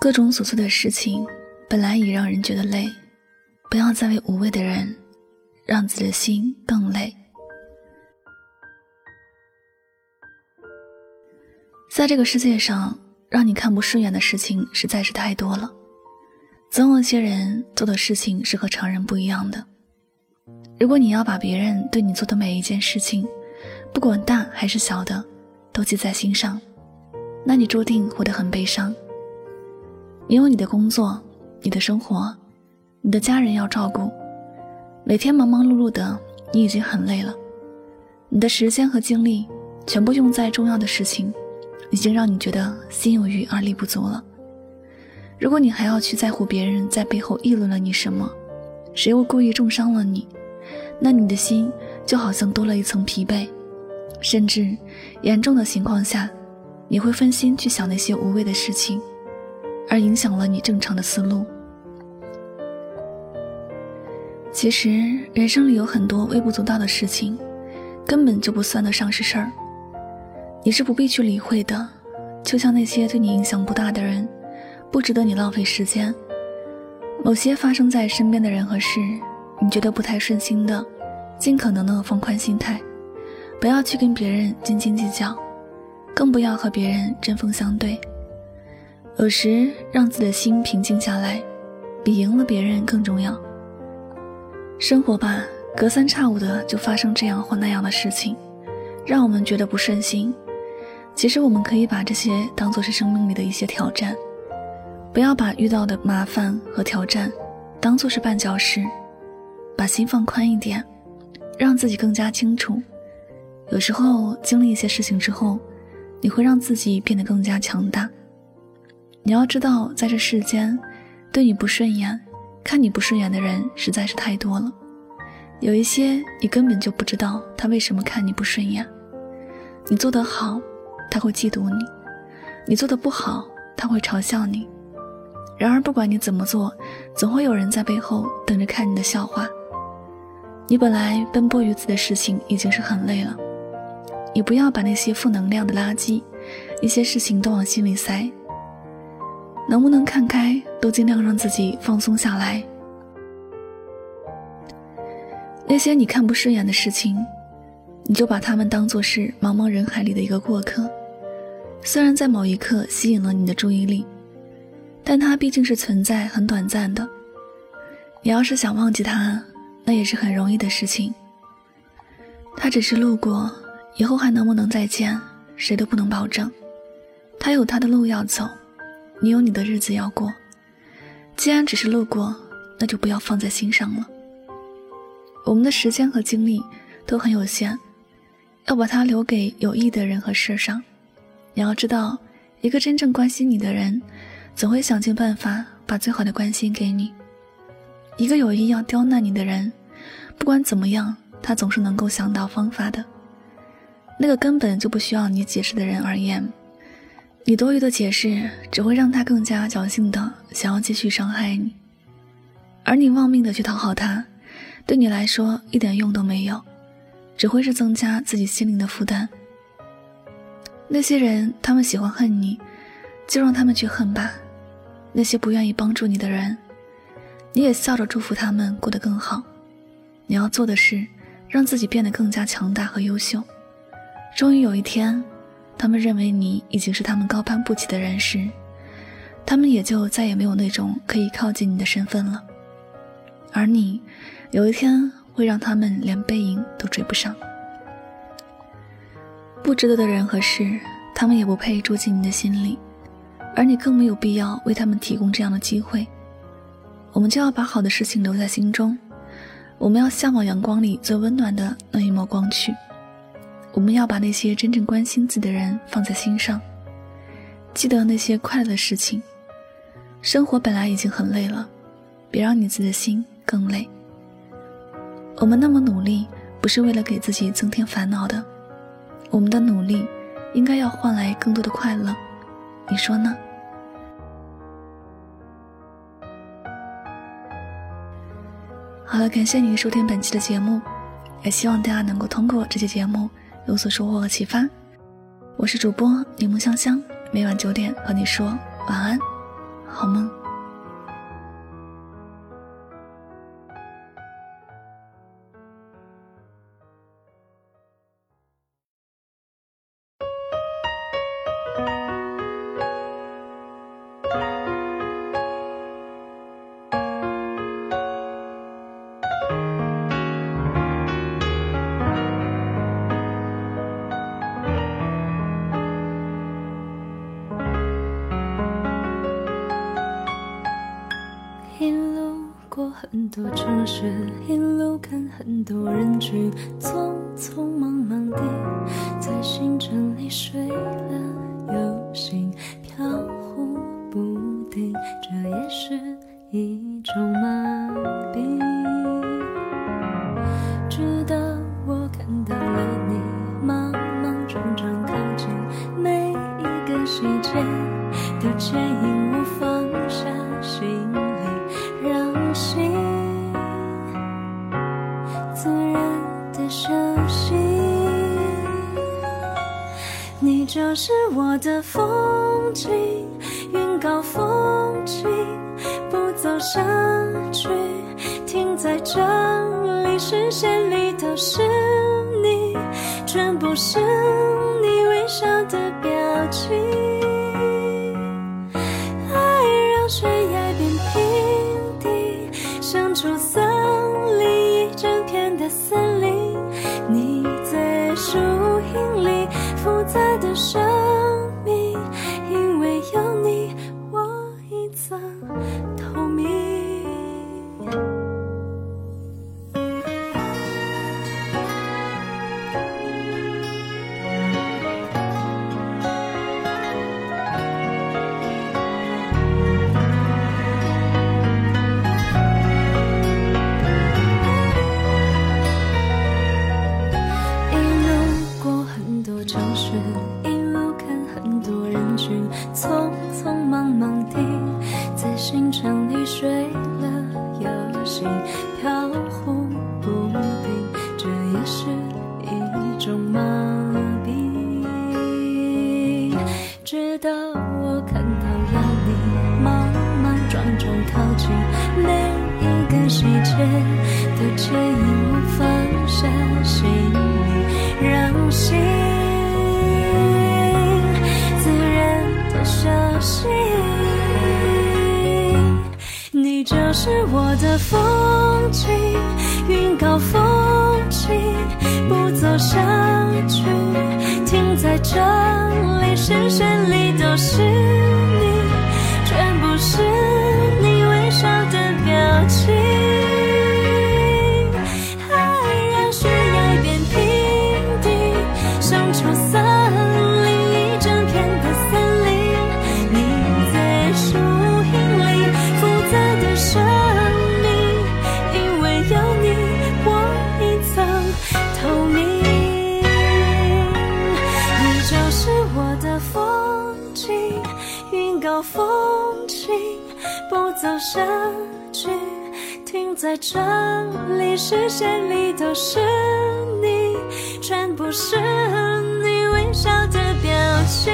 各种琐碎的事情本来已让人觉得累，不要再为无谓的人让自己的心更累。在这个世界上，让你看不顺眼的事情实在是太多了。总有些人做的事情是和常人不一样的。如果你要把别人对你做的每一件事情，不管大还是小的，都记在心上，那你注定活得很悲伤。你有你的工作，你的生活，你的家人要照顾，每天忙忙碌碌的，你已经很累了。你的时间和精力全部用在重要的事情，已经让你觉得心有余而力不足了。如果你还要去在乎别人在背后议论了你什么，谁又故意重伤了你，那你的心就好像多了一层疲惫，甚至严重的情况下，你会分心去想那些无谓的事情。而影响了你正常的思路。其实，人生里有很多微不足道的事情，根本就不算得上是事儿。你是不必去理会的，就像那些对你影响不大的人，不值得你浪费时间。某些发生在身边的人和事，你觉得不太顺心的，尽可能的放宽心态，不要去跟别人斤斤计较，更不要和别人针锋相对。有时让自己的心平静下来，比赢了别人更重要。生活吧，隔三差五的就发生这样或那样的事情，让我们觉得不顺心。其实我们可以把这些当做是生命里的一些挑战，不要把遇到的麻烦和挑战当做是绊脚石，把心放宽一点，让自己更加清楚。有时候经历一些事情之后，你会让自己变得更加强大。你要知道，在这世间，对你不顺眼、看你不顺眼的人实在是太多了。有一些你根本就不知道他为什么看你不顺眼。你做得好，他会嫉妒你；你做得不好，他会嘲笑你。然而，不管你怎么做，总会有人在背后等着看你的笑话。你本来奔波于此的事情已经是很累了，你不要把那些负能量的垃圾、一些事情都往心里塞。能不能看开，都尽量让自己放松下来。那些你看不顺眼的事情，你就把他们当做是茫茫人海里的一个过客。虽然在某一刻吸引了你的注意力，但它毕竟是存在很短暂的。你要是想忘记它，那也是很容易的事情。他只是路过，以后还能不能再见，谁都不能保证。他有他的路要走。你有你的日子要过，既然只是路过，那就不要放在心上了。我们的时间和精力都很有限，要把它留给有意义的人和事上。你要知道，一个真正关心你的人，总会想尽办法把最好的关心给你；一个有意要刁难你的人，不管怎么样，他总是能够想到方法的。那个根本就不需要你解释的人而言。你多余的解释只会让他更加侥幸的想要继续伤害你，而你忘命的去讨好他，对你来说一点用都没有，只会是增加自己心灵的负担。那些人，他们喜欢恨你，就让他们去恨吧。那些不愿意帮助你的人，你也笑着祝福他们过得更好。你要做的是，让自己变得更加强大和优秀。终于有一天。他们认为你已经是他们高攀不起的人时，他们也就再也没有那种可以靠近你的身份了。而你，有一天会让他们连背影都追不上。不值得的人和事，他们也不配住进你的心里，而你更没有必要为他们提供这样的机会。我们就要把好的事情留在心中，我们要向往阳光里最温暖的那一抹光去。我们要把那些真正关心自己的人放在心上，记得那些快乐的事情。生活本来已经很累了，别让你自己的心更累。我们那么努力，不是为了给自己增添烦恼的。我们的努力，应该要换来更多的快乐。你说呢？好了，感谢您收听本期的节目，也希望大家能够通过这期节目。有所收获和启发。我是主播柠檬香香，每晚九点和你说晚安，好梦。一路过很多城市，一路看很多人群，匆匆忙忙地在行程里睡了又醒，飘忽不定，这也是一种麻自然的熟悉，你就是我的风景，云高风轻，不走下去，停在这里，视线里都是你，全部是你微笑的表情。爱让悬睡了又醒飘忽不定这也是一种麻痹。直到我看到了你慢慢撞撞靠近每一个细节都牵引我放下行李让心。自然的休息是我的风景，云高风轻，不走下风景，不走下去，停在这里，视线里都是你，全部是你微笑的表情。